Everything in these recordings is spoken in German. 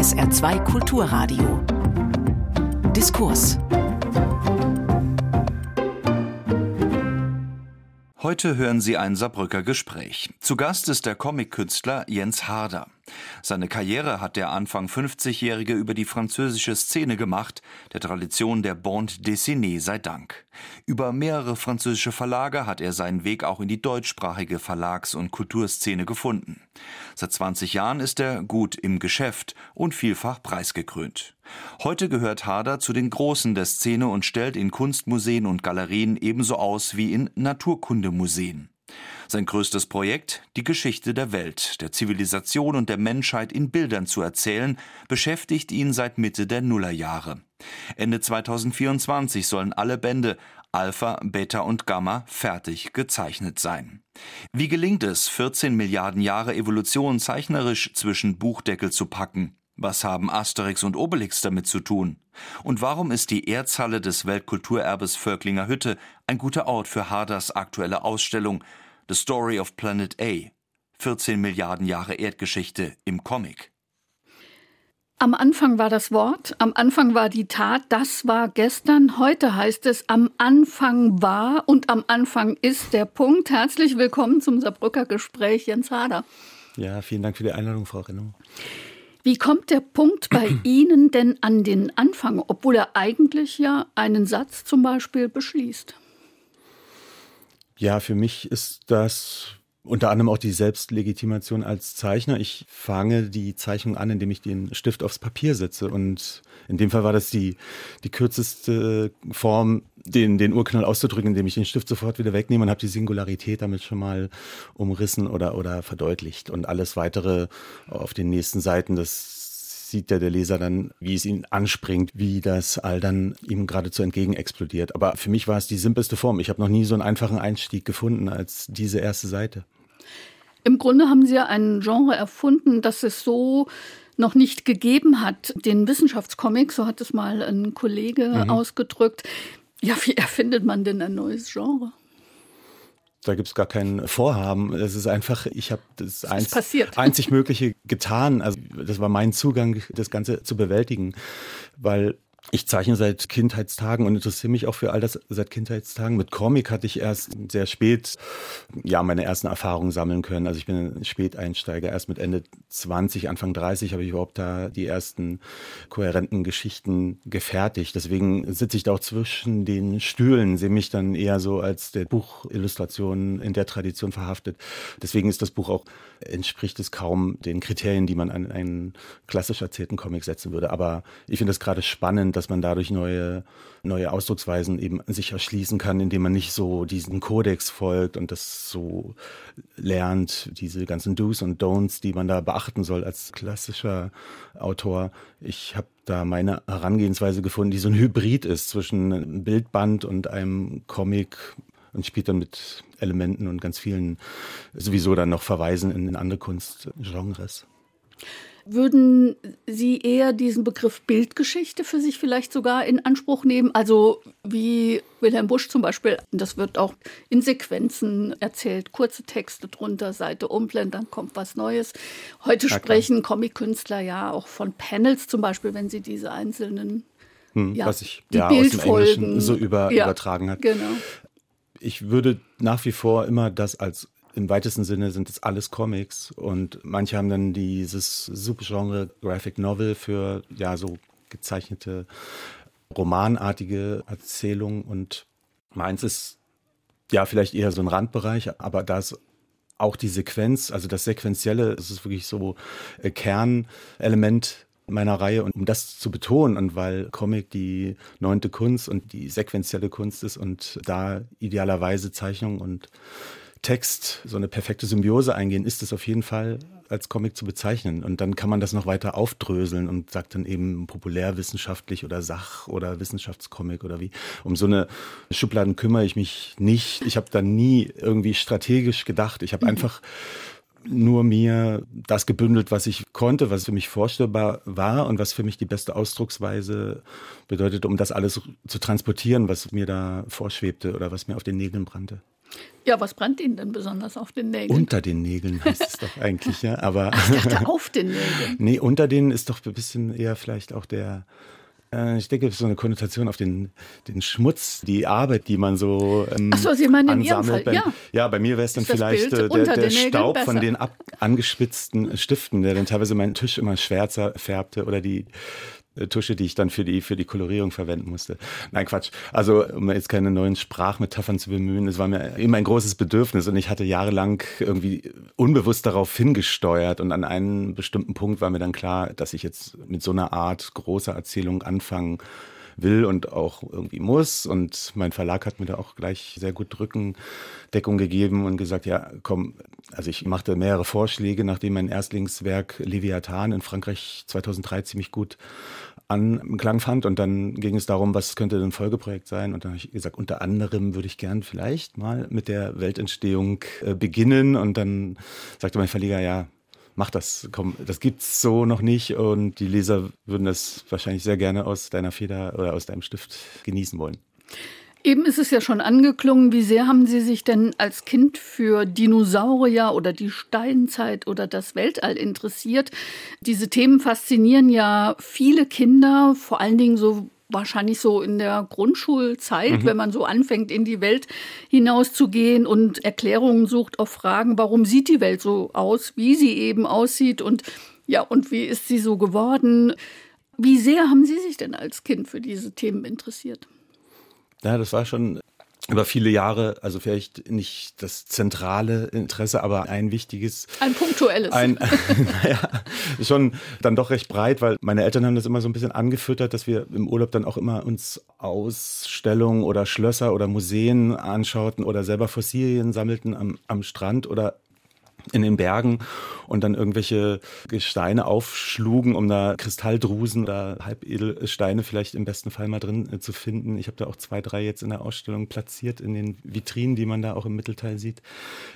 SR2 Kulturradio. Diskurs. Heute hören Sie ein Saarbrücker Gespräch. Zu Gast ist der Comic-Künstler Jens Harder. Seine Karriere hat der Anfang 50-Jährige über die französische Szene gemacht, der Tradition der Bande dessinée sei Dank. Über mehrere französische Verlage hat er seinen Weg auch in die deutschsprachige Verlags- und Kulturszene gefunden. Seit 20 Jahren ist er gut im Geschäft und vielfach preisgekrönt. Heute gehört Harder zu den Großen der Szene und stellt in Kunstmuseen und Galerien ebenso aus wie in Naturkundemuseen. Sein größtes Projekt, die Geschichte der Welt, der Zivilisation und der Menschheit in Bildern zu erzählen, beschäftigt ihn seit Mitte der Nullerjahre. Ende 2024 sollen alle Bände Alpha, Beta und Gamma fertig gezeichnet sein. Wie gelingt es, 14 Milliarden Jahre Evolution zeichnerisch zwischen Buchdeckel zu packen? Was haben Asterix und Obelix damit zu tun? Und warum ist die Erzhalle des Weltkulturerbes Völklinger Hütte ein guter Ort für Harders aktuelle Ausstellung The Story of Planet A. 14 Milliarden Jahre Erdgeschichte im Comic. Am Anfang war das Wort, am Anfang war die Tat, das war gestern. Heute heißt es, am Anfang war und am Anfang ist der Punkt. Herzlich willkommen zum Saarbrücker Gespräch, Jens Hader. Ja, vielen Dank für die Einladung, Frau Renno. Wie kommt der Punkt bei Ihnen denn an den Anfang, obwohl er eigentlich ja einen Satz zum Beispiel beschließt? Ja, für mich ist das unter anderem auch die Selbstlegitimation als Zeichner. Ich fange die Zeichnung an, indem ich den Stift aufs Papier setze. Und in dem Fall war das die, die kürzeste Form, den, den Urknall auszudrücken, indem ich den Stift sofort wieder wegnehme und habe die Singularität damit schon mal umrissen oder, oder verdeutlicht. Und alles weitere auf den nächsten Seiten, das sieht ja der Leser dann, wie es ihn anspringt, wie das all dann ihm geradezu entgegen explodiert. Aber für mich war es die simpelste Form. Ich habe noch nie so einen einfachen Einstieg gefunden als diese erste Seite. Im Grunde haben Sie ja ein Genre erfunden, das es so noch nicht gegeben hat. Den Wissenschaftscomic, so hat es mal ein Kollege mhm. ausgedrückt. Ja, wie erfindet man denn ein neues Genre? Da gibt es gar kein Vorhaben. Es ist einfach, ich habe das, das einz einzig Mögliche getan. Also das war mein Zugang, das Ganze zu bewältigen, weil ich zeichne seit Kindheitstagen und interessiere mich auch für all das seit Kindheitstagen. Mit Comic hatte ich erst sehr spät ja meine ersten Erfahrungen sammeln können. Also ich bin ein Späteinsteiger. Erst mit Ende 20, Anfang 30 habe ich überhaupt da die ersten kohärenten Geschichten gefertigt. Deswegen sitze ich da auch zwischen den Stühlen, sehe mich dann eher so als der Buchillustration in der Tradition verhaftet. Deswegen ist das Buch auch entspricht es kaum den Kriterien, die man an einen klassisch erzählten Comic setzen würde. Aber ich finde es gerade spannend, dass man dadurch neue, neue Ausdrucksweisen eben sich erschließen kann, indem man nicht so diesen Kodex folgt und das so lernt, diese ganzen Do's und Don'ts, die man da beachten soll als klassischer Autor. Ich habe da meine Herangehensweise gefunden, die so ein Hybrid ist zwischen einem Bildband und einem Comic und spielt dann mit Elementen und ganz vielen sowieso dann noch Verweisen in, in andere Kunstgenres. Würden Sie eher diesen Begriff Bildgeschichte für sich vielleicht sogar in Anspruch nehmen? Also wie Wilhelm Busch zum Beispiel, das wird auch in Sequenzen erzählt, kurze Texte drunter, Seite umblenden, dann kommt was Neues. Heute ja, sprechen Comic-Künstler ja auch von Panels zum Beispiel, wenn sie diese einzelnen hm, ja, was ich ja, aus dem Englischen so über, ja, übertragen hat. Genau ich würde nach wie vor immer das als im weitesten Sinne sind es alles Comics und manche haben dann dieses Subgenre Graphic Novel für ja so gezeichnete romanartige Erzählung und meins ist ja vielleicht eher so ein Randbereich, aber da ist auch die Sequenz, also das Sequenzielle, das ist wirklich so äh, Kernelement meiner Reihe und um das zu betonen und weil Comic die neunte Kunst und die sequenzielle Kunst ist und da idealerweise Zeichnung und Text so eine perfekte Symbiose eingehen, ist es auf jeden Fall als Comic zu bezeichnen. Und dann kann man das noch weiter aufdröseln und sagt dann eben populärwissenschaftlich oder Sach- oder Wissenschaftscomic oder wie. Um so eine Schubladen kümmere ich mich nicht. Ich habe da nie irgendwie strategisch gedacht. Ich habe mhm. einfach nur mir das gebündelt, was ich konnte, was für mich vorstellbar war und was für mich die beste Ausdrucksweise bedeutet, um das alles zu transportieren, was mir da vorschwebte oder was mir auf den Nägeln brannte. Ja, was brennt Ihnen denn besonders auf den Nägeln? Unter den Nägeln heißt es doch eigentlich, ja. Aber ich dachte auf den Nägeln. nee, unter denen ist doch ein bisschen eher vielleicht auch der, äh, ich denke, so eine Konnotation auf den, den Schmutz, die Arbeit, die man so ähm, Ach so, Sie meinen in Ihrem Fall, ja. Ja, bei mir wäre es dann vielleicht äh, der, der Staub besser. von den ab, angespitzten Stiften, der dann teilweise meinen Tisch immer schwärzer färbte oder die Tusche, die ich dann für die, für die Kolorierung verwenden musste. Nein, Quatsch. Also, um jetzt keine neuen Sprachmetaphern zu bemühen, es war mir immer ein großes Bedürfnis und ich hatte jahrelang irgendwie unbewusst darauf hingesteuert und an einem bestimmten Punkt war mir dann klar, dass ich jetzt mit so einer Art großer Erzählung anfangen will und auch irgendwie muss. Und mein Verlag hat mir da auch gleich sehr gut Rückendeckung gegeben und gesagt, ja, komm, also ich machte mehrere Vorschläge, nachdem mein Erstlingswerk Leviathan in Frankreich 2003 ziemlich gut Anklang fand. Und dann ging es darum, was könnte denn ein Folgeprojekt sein. Und dann habe ich gesagt, unter anderem würde ich gern vielleicht mal mit der Weltentstehung äh, beginnen. Und dann sagte mein Verleger, ja, mach das, komm, das gibt's so noch nicht. Und die Leser würden das wahrscheinlich sehr gerne aus deiner Feder oder aus deinem Stift genießen wollen. Eben ist es ja schon angeklungen, wie sehr haben Sie sich denn als Kind für Dinosaurier oder die Steinzeit oder das Weltall interessiert? Diese Themen faszinieren ja viele Kinder, vor allen Dingen so wahrscheinlich so in der Grundschulzeit, mhm. wenn man so anfängt, in die Welt hinauszugehen und Erklärungen sucht auf Fragen, warum sieht die Welt so aus, wie sie eben aussieht und ja, und wie ist sie so geworden? Wie sehr haben Sie sich denn als Kind für diese Themen interessiert? Ja, das war schon über viele Jahre, also vielleicht nicht das zentrale Interesse, aber ein wichtiges. Ein punktuelles. Ein, naja, schon dann doch recht breit, weil meine Eltern haben das immer so ein bisschen angefüttert, dass wir im Urlaub dann auch immer uns Ausstellungen oder Schlösser oder Museen anschauten oder selber Fossilien sammelten am, am Strand oder in den Bergen und dann irgendwelche Gesteine aufschlugen, um da Kristalldrusen oder Halbedelsteine vielleicht im besten Fall mal drin äh, zu finden. Ich habe da auch zwei, drei jetzt in der Ausstellung platziert in den Vitrinen, die man da auch im Mittelteil sieht.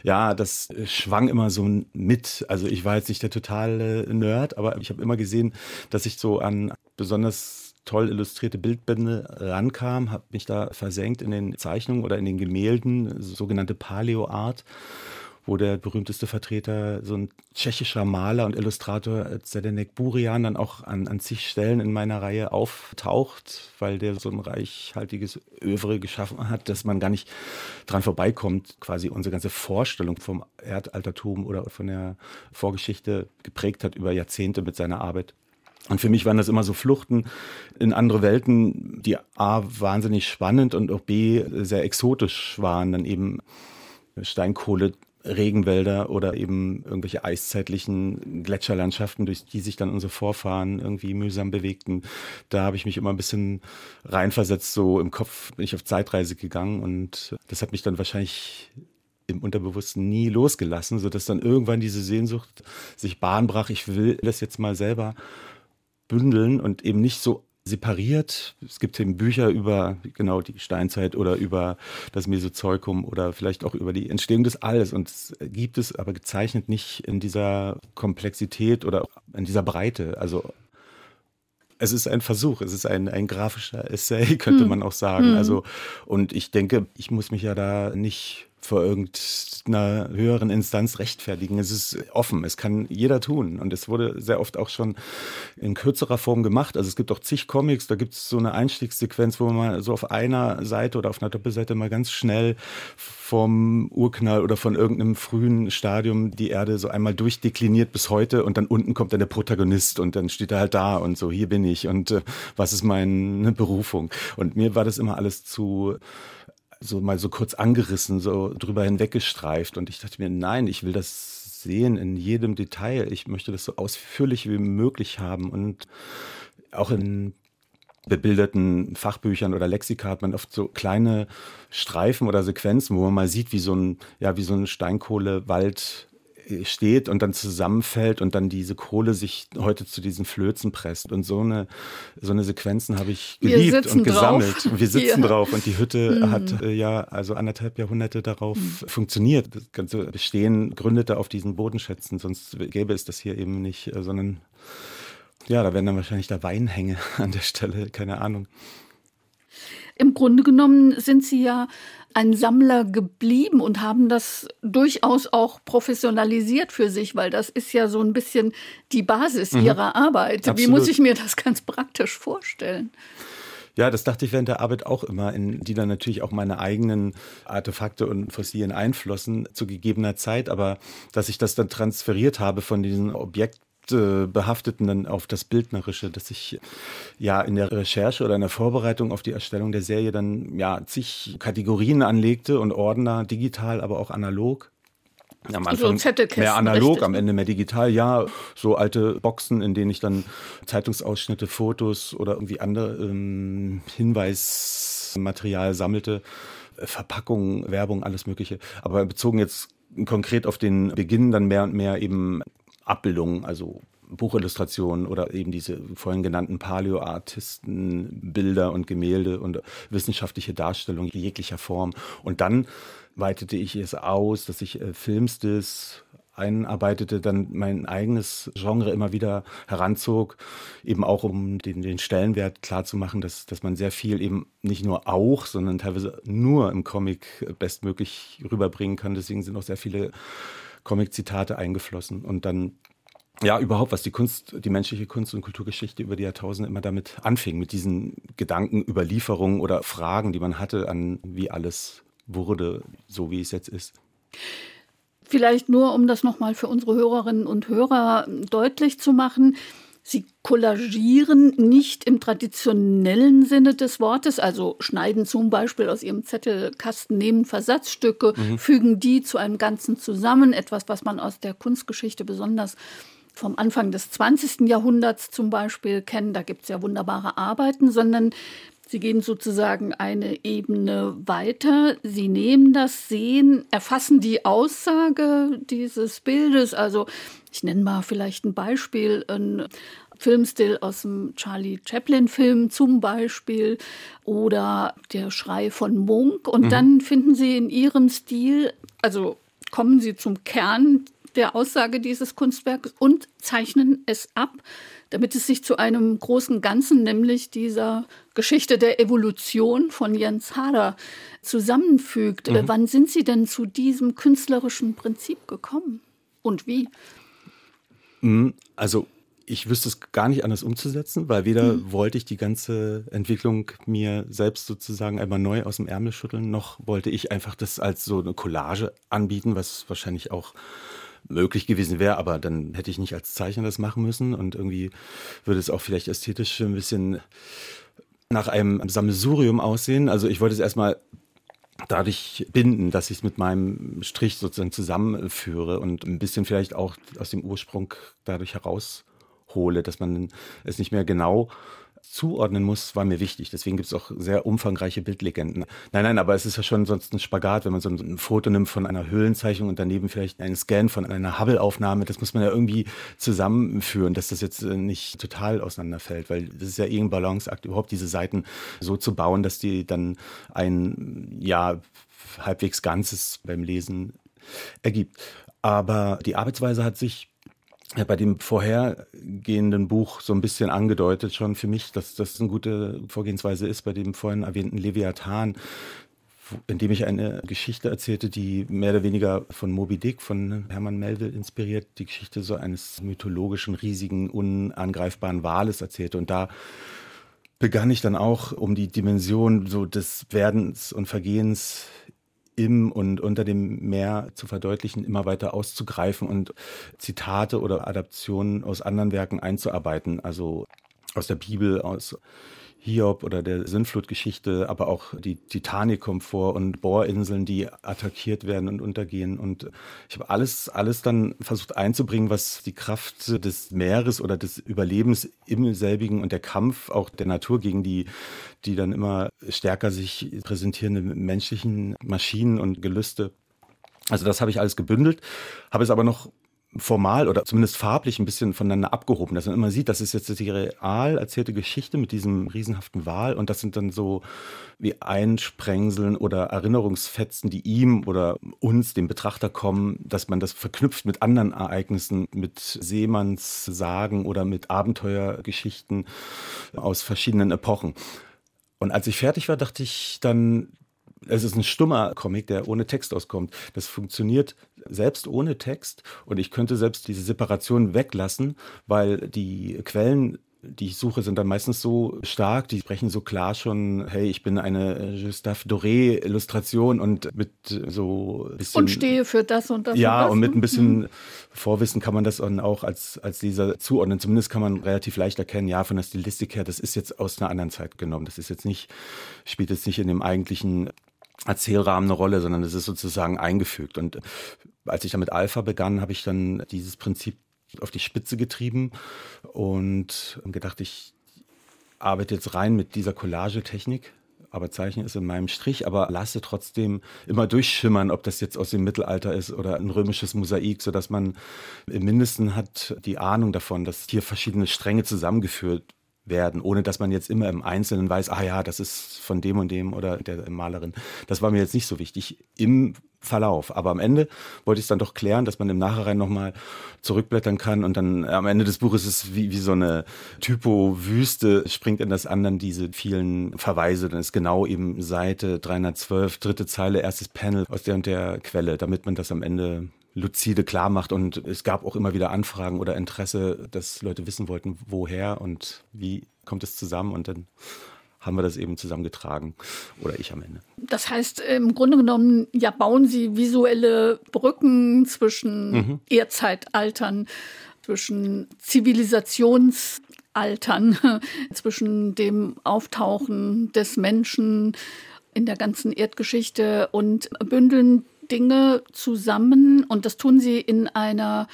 Ja, das äh, schwang immer so mit. Also ich war jetzt nicht der totale Nerd, aber ich habe immer gesehen, dass ich so an besonders toll illustrierte Bildbände rankam, habe mich da versenkt in den Zeichnungen oder in den Gemälden, sogenannte Paleo-Art wo der berühmteste Vertreter, so ein tschechischer Maler und Illustrator Zdenek Burian, dann auch an, an zig Stellen in meiner Reihe auftaucht, weil der so ein reichhaltiges Övre geschaffen hat, dass man gar nicht dran vorbeikommt, quasi unsere ganze Vorstellung vom Erdaltertum oder von der Vorgeschichte geprägt hat über Jahrzehnte mit seiner Arbeit. Und für mich waren das immer so Fluchten in andere Welten, die A, wahnsinnig spannend und auch B, sehr exotisch waren. Dann eben Steinkohle Regenwälder oder eben irgendwelche eiszeitlichen Gletscherlandschaften, durch die sich dann unsere Vorfahren irgendwie mühsam bewegten. Da habe ich mich immer ein bisschen reinversetzt, so im Kopf bin ich auf Zeitreise gegangen und das hat mich dann wahrscheinlich im Unterbewussten nie losgelassen, sodass dann irgendwann diese Sehnsucht sich Bahn brach. Ich will das jetzt mal selber bündeln und eben nicht so separiert. Es gibt eben Bücher über genau die Steinzeit oder über das Mesozoikum oder vielleicht auch über die Entstehung des Alls. Und es gibt es aber gezeichnet nicht in dieser Komplexität oder in dieser Breite. Also es ist ein Versuch, es ist ein, ein grafischer Essay, könnte hm. man auch sagen. Hm. Also, und ich denke, ich muss mich ja da nicht vor irgendeiner höheren Instanz rechtfertigen. Es ist offen, es kann jeder tun. Und es wurde sehr oft auch schon in kürzerer Form gemacht. Also es gibt auch zig Comics, da gibt es so eine Einstiegssequenz, wo man so auf einer Seite oder auf einer Doppelseite mal ganz schnell vom Urknall oder von irgendeinem frühen Stadium die Erde so einmal durchdekliniert bis heute und dann unten kommt dann der Protagonist und dann steht er halt da und so, hier bin ich und äh, was ist meine Berufung. Und mir war das immer alles zu so mal so kurz angerissen, so drüber hinweggestreift. Und ich dachte mir, nein, ich will das sehen in jedem Detail. Ich möchte das so ausführlich wie möglich haben. Und auch in bebilderten Fachbüchern oder Lexika hat man oft so kleine Streifen oder Sequenzen, wo man mal sieht, wie so ein, ja, wie so ein Steinkohlewald steht und dann zusammenfällt und dann diese Kohle sich heute zu diesen Flözen presst. Und so eine, so eine Sequenzen habe ich geliebt und gesammelt. Drauf. Wir sitzen ja. drauf und die Hütte mhm. hat äh, ja also anderthalb Jahrhunderte darauf mhm. funktioniert. Das ganze Bestehen gründete auf diesen Bodenschätzen, sonst gäbe es das hier eben nicht, äh, sondern ja, da wären dann wahrscheinlich da Weinhänge an der Stelle, keine Ahnung. Im Grunde genommen sind Sie ja ein Sammler geblieben und haben das durchaus auch professionalisiert für sich, weil das ist ja so ein bisschen die Basis mhm. ihrer Arbeit. Absolut. Wie muss ich mir das ganz praktisch vorstellen? Ja, das dachte ich während der Arbeit auch immer, in die dann natürlich auch meine eigenen Artefakte und Fossilien einflossen zu gegebener Zeit, aber dass ich das dann transferiert habe von diesen Objekten behafteten dann auf das Bildnerische, dass ich ja in der Recherche oder in der Vorbereitung auf die Erstellung der Serie dann ja zig Kategorien anlegte und Ordner, digital, aber auch analog. Am Anfang mehr analog, richtig. am Ende mehr digital. Ja, so alte Boxen, in denen ich dann Zeitungsausschnitte, Fotos oder irgendwie andere ähm, Hinweismaterial sammelte. Verpackungen, Werbung, alles Mögliche. Aber bezogen jetzt konkret auf den Beginn dann mehr und mehr eben Abbildungen, also Buchillustrationen oder eben diese vorhin genannten Paleo-Artisten, Bilder und Gemälde und wissenschaftliche Darstellungen jeglicher Form. Und dann weitete ich es aus, dass ich äh, Filmstills einarbeitete, dann mein eigenes Genre immer wieder heranzog, eben auch um den, den Stellenwert klarzumachen, dass, dass man sehr viel eben nicht nur auch, sondern teilweise nur im Comic bestmöglich rüberbringen kann. Deswegen sind auch sehr viele Comic-Zitate eingeflossen. Und dann ja, überhaupt, was die Kunst, die menschliche Kunst- und Kulturgeschichte über die Jahrtausende immer damit anfing, mit diesen Gedanken, Überlieferungen oder Fragen, die man hatte an, wie alles wurde, so wie es jetzt ist. Vielleicht nur, um das nochmal für unsere Hörerinnen und Hörer deutlich zu machen. Sie kollagieren nicht im traditionellen Sinne des Wortes, also schneiden zum Beispiel aus ihrem Zettelkasten, nehmen Versatzstücke, mhm. fügen die zu einem Ganzen zusammen, etwas, was man aus der Kunstgeschichte besonders vom Anfang des 20. Jahrhunderts zum Beispiel kennen. Da gibt es ja wunderbare Arbeiten, sondern Sie gehen sozusagen eine Ebene weiter. Sie nehmen das Sehen, erfassen die Aussage dieses Bildes. Also ich nenne mal vielleicht ein Beispiel, ein Filmstil aus dem Charlie Chaplin-Film zum Beispiel oder der Schrei von Munk. Und mhm. dann finden Sie in Ihrem Stil, also kommen Sie zum Kern der Aussage dieses Kunstwerks und zeichnen es ab, damit es sich zu einem großen Ganzen, nämlich dieser Geschichte der Evolution von Jens Hader, zusammenfügt. Mhm. Wann sind Sie denn zu diesem künstlerischen Prinzip gekommen und wie? Mhm. Also ich wüsste es gar nicht anders umzusetzen, weil weder mhm. wollte ich die ganze Entwicklung mir selbst sozusagen einmal neu aus dem Ärmel schütteln, noch wollte ich einfach das als so eine Collage anbieten, was wahrscheinlich auch möglich gewesen wäre, aber dann hätte ich nicht als Zeichner das machen müssen und irgendwie würde es auch vielleicht ästhetisch ein bisschen nach einem Sammelsurium aussehen. Also ich wollte es erstmal dadurch binden, dass ich es mit meinem Strich sozusagen zusammenführe und ein bisschen vielleicht auch aus dem Ursprung dadurch heraushole, dass man es nicht mehr genau zuordnen muss, war mir wichtig. Deswegen gibt es auch sehr umfangreiche Bildlegenden. Nein, nein, aber es ist ja schon sonst ein Spagat, wenn man so ein Foto nimmt von einer Höhlenzeichnung und daneben vielleicht einen Scan von einer Hubble-Aufnahme. Das muss man ja irgendwie zusammenführen, dass das jetzt äh, nicht total auseinanderfällt, weil das ist ja irgendein Balanceakt, überhaupt diese Seiten so zu bauen, dass die dann ein, ja, halbwegs Ganzes beim Lesen ergibt. Aber die Arbeitsweise hat sich bei dem vorhergehenden Buch so ein bisschen angedeutet schon für mich, dass das eine gute Vorgehensweise ist bei dem vorhin erwähnten Leviathan, in dem ich eine Geschichte erzählte, die mehr oder weniger von Moby Dick, von Hermann Melville inspiriert, die Geschichte so eines mythologischen, riesigen, unangreifbaren Wales erzählte. Und da begann ich dann auch um die Dimension so des Werdens und Vergehens im und unter dem Meer zu verdeutlichen, immer weiter auszugreifen und Zitate oder Adaptionen aus anderen Werken einzuarbeiten, also aus der Bibel, aus Hiob oder der Sintflutgeschichte, aber auch die Titanic kommt vor und Bohrinseln, die attackiert werden und untergehen. Und ich habe alles, alles dann versucht einzubringen, was die Kraft des Meeres oder des Überlebens im selbigen und der Kampf auch der Natur gegen die, die dann immer stärker sich präsentierenden menschlichen Maschinen und Gelüste also das habe ich alles gebündelt, habe es aber noch formal oder zumindest farblich ein bisschen voneinander abgehoben, dass man immer sieht, das ist jetzt die real erzählte Geschichte mit diesem riesenhaften Wal und das sind dann so wie Einsprengseln oder Erinnerungsfetzen, die ihm oder uns, dem Betrachter kommen, dass man das verknüpft mit anderen Ereignissen, mit Seemannssagen oder mit Abenteuergeschichten aus verschiedenen Epochen. Und als ich fertig war, dachte ich dann, es ist ein stummer Comic, der ohne Text auskommt. Das funktioniert selbst ohne Text und ich könnte selbst diese Separation weglassen, weil die Quellen die ich suche, sind dann meistens so stark, die sprechen so klar schon, hey, ich bin eine Gustave Doré Illustration und mit so bisschen. Und stehe für das und das. Ja, und, das, und mit ein bisschen mhm. Vorwissen kann man das dann auch als, als Leser zuordnen. Zumindest kann man relativ leicht erkennen, ja, von der Stilistik her, das ist jetzt aus einer anderen Zeit genommen. Das ist jetzt nicht, spielt jetzt nicht in dem eigentlichen Erzählrahmen eine Rolle, sondern es ist sozusagen eingefügt. Und als ich dann mit Alpha begann, habe ich dann dieses Prinzip auf die Spitze getrieben und gedacht, ich arbeite jetzt rein mit dieser Collagetechnik. Aber Zeichnen ist in meinem Strich, aber lasse trotzdem immer durchschimmern, ob das jetzt aus dem Mittelalter ist oder ein römisches Mosaik, sodass man im Mindesten hat die Ahnung davon, dass hier verschiedene Stränge zusammengeführt werden, ohne dass man jetzt immer im Einzelnen weiß, ah ja, das ist von dem und dem oder der Malerin. Das war mir jetzt nicht so wichtig. Im Verlauf. Aber am Ende wollte ich es dann doch klären, dass man im Nachhinein nochmal zurückblättern kann und dann am Ende des Buches ist wie, wie so eine Typo-Wüste, springt in das anderen diese vielen Verweise. Dann ist genau eben Seite 312, dritte Zeile, erstes Panel aus der und der Quelle, damit man das am Ende lucide klar macht. Und es gab auch immer wieder Anfragen oder Interesse, dass Leute wissen wollten, woher und wie kommt es zusammen und dann haben wir das eben zusammengetragen oder ich am Ende. Das heißt, im Grunde genommen, ja, bauen Sie visuelle Brücken zwischen mhm. Erdzeitaltern, zwischen Zivilisationsaltern, zwischen dem Auftauchen des Menschen in der ganzen Erdgeschichte und bündeln Dinge zusammen. Und das tun Sie in einer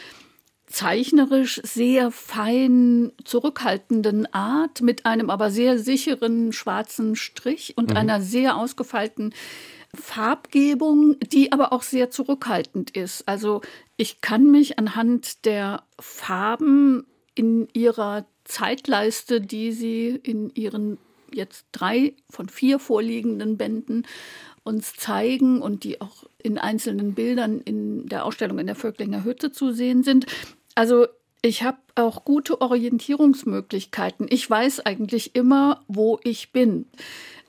zeichnerisch sehr fein zurückhaltenden Art mit einem aber sehr sicheren schwarzen Strich und mhm. einer sehr ausgefeilten Farbgebung, die aber auch sehr zurückhaltend ist. Also ich kann mich anhand der Farben in ihrer Zeitleiste, die sie in ihren jetzt drei von vier vorliegenden Bänden uns zeigen und die auch in einzelnen Bildern in der Ausstellung in der Völklinger Hütte zu sehen sind, also ich habe auch gute Orientierungsmöglichkeiten. Ich weiß eigentlich immer, wo ich bin.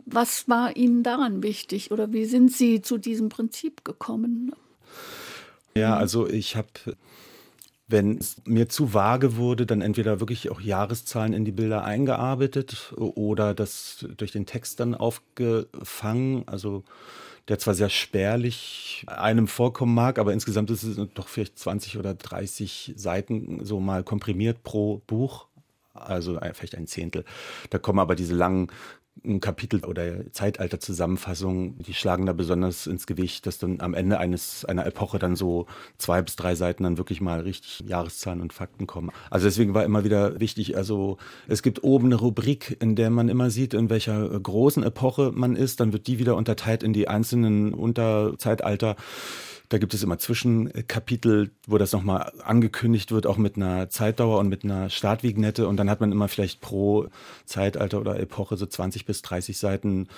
Was war Ihnen daran wichtig oder wie sind Sie zu diesem Prinzip gekommen? Ja, also ich habe, wenn es mir zu vage wurde, dann entweder wirklich auch Jahreszahlen in die Bilder eingearbeitet oder das durch den Text dann aufgefangen. Also der zwar sehr spärlich einem vorkommen mag, aber insgesamt ist es doch vielleicht 20 oder 30 Seiten so mal komprimiert pro Buch. Also vielleicht ein Zehntel. Da kommen aber diese langen Kapitel oder Zeitalterzusammenfassungen, die schlagen da besonders ins Gewicht, dass dann am Ende eines einer Epoche dann so zwei bis drei Seiten dann wirklich mal richtig Jahreszahlen und Fakten kommen. Also deswegen war immer wieder wichtig, also es gibt oben eine Rubrik, in der man immer sieht, in welcher großen Epoche man ist, dann wird die wieder unterteilt in die einzelnen Unterzeitalter. Da gibt es immer Zwischenkapitel, wo das nochmal angekündigt wird, auch mit einer Zeitdauer und mit einer Startvignette. Und dann hat man immer vielleicht pro Zeitalter oder Epoche so 20 bis 30 Seiten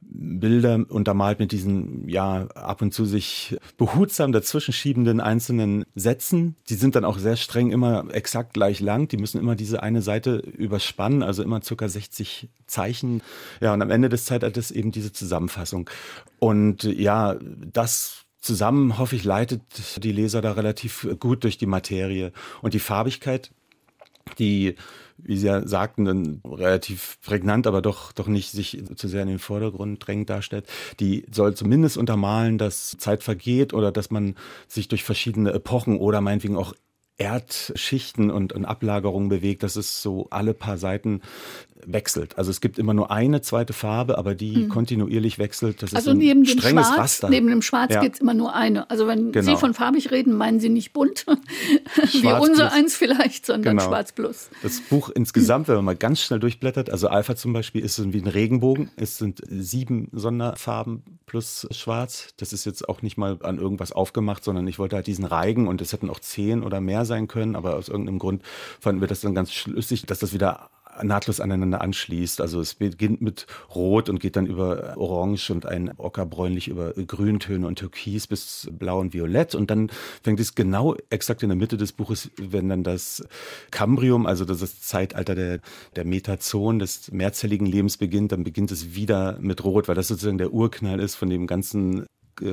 Bilder untermalt mit diesen, ja, ab und zu sich behutsam dazwischen schiebenden einzelnen Sätzen. Die sind dann auch sehr streng immer exakt gleich lang. Die müssen immer diese eine Seite überspannen, also immer circa 60 Zeichen. Ja, und am Ende des Zeitalters eben diese Zusammenfassung. Und ja, das zusammen, hoffe ich, leitet die Leser da relativ gut durch die Materie. Und die Farbigkeit, die, wie Sie ja sagten, dann relativ prägnant, aber doch, doch nicht sich zu sehr in den Vordergrund drängend darstellt, die soll zumindest untermalen, dass Zeit vergeht oder dass man sich durch verschiedene Epochen oder meinetwegen auch Erdschichten und, und Ablagerungen bewegt, dass es so alle paar Seiten wechselt. Also es gibt immer nur eine zweite Farbe, aber die hm. kontinuierlich wechselt. Das also ist neben ein strenges Schwarz, Raster. Neben dem Schwarz ja. gibt es immer nur eine. Also wenn genau. Sie von farbig reden, meinen Sie nicht bunt, wie unser eins vielleicht, sondern genau. schwarz plus. Das Buch insgesamt, wenn man mal ganz schnell durchblättert, also Alpha zum Beispiel ist wie ein Regenbogen. Es sind sieben Sonderfarben plus schwarz. Das ist jetzt auch nicht mal an irgendwas aufgemacht, sondern ich wollte halt diesen Reigen und es hätten auch zehn oder mehr sein können, aber aus irgendeinem Grund fanden wir das dann ganz schlüssig, dass das wieder nahtlos aneinander anschließt. Also es beginnt mit Rot und geht dann über Orange und ein Ockerbräunlich über Grüntöne und Türkis bis Blau und Violett. Und dann fängt es genau exakt in der Mitte des Buches, wenn dann das Cambrium, also das, das Zeitalter der, der Metazon, des mehrzelligen Lebens beginnt, dann beginnt es wieder mit Rot, weil das sozusagen der Urknall ist von dem ganzen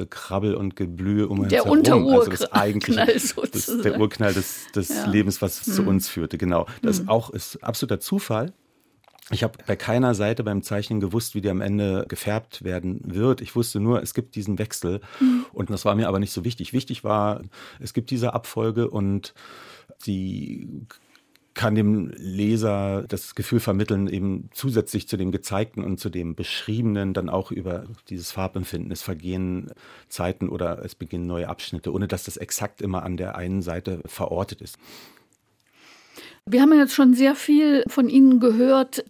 Krabbel und Geblühe um der uns herum. Also das eigentliche, das, der Urknall des, des ja. Lebens, was hm. zu uns führte. Genau. Das hm. auch ist absoluter Zufall. Ich habe bei keiner Seite beim Zeichnen gewusst, wie die am Ende gefärbt werden wird. Ich wusste nur, es gibt diesen Wechsel. Mhm. Und das war mir aber nicht so wichtig. Wichtig war, es gibt diese Abfolge und die kann dem Leser das Gefühl vermitteln, eben zusätzlich zu dem Gezeigten und zu dem Beschriebenen dann auch über dieses Farbempfinden. Es vergehen Zeiten oder es beginnen neue Abschnitte, ohne dass das exakt immer an der einen Seite verortet ist. Wir haben jetzt schon sehr viel von Ihnen gehört,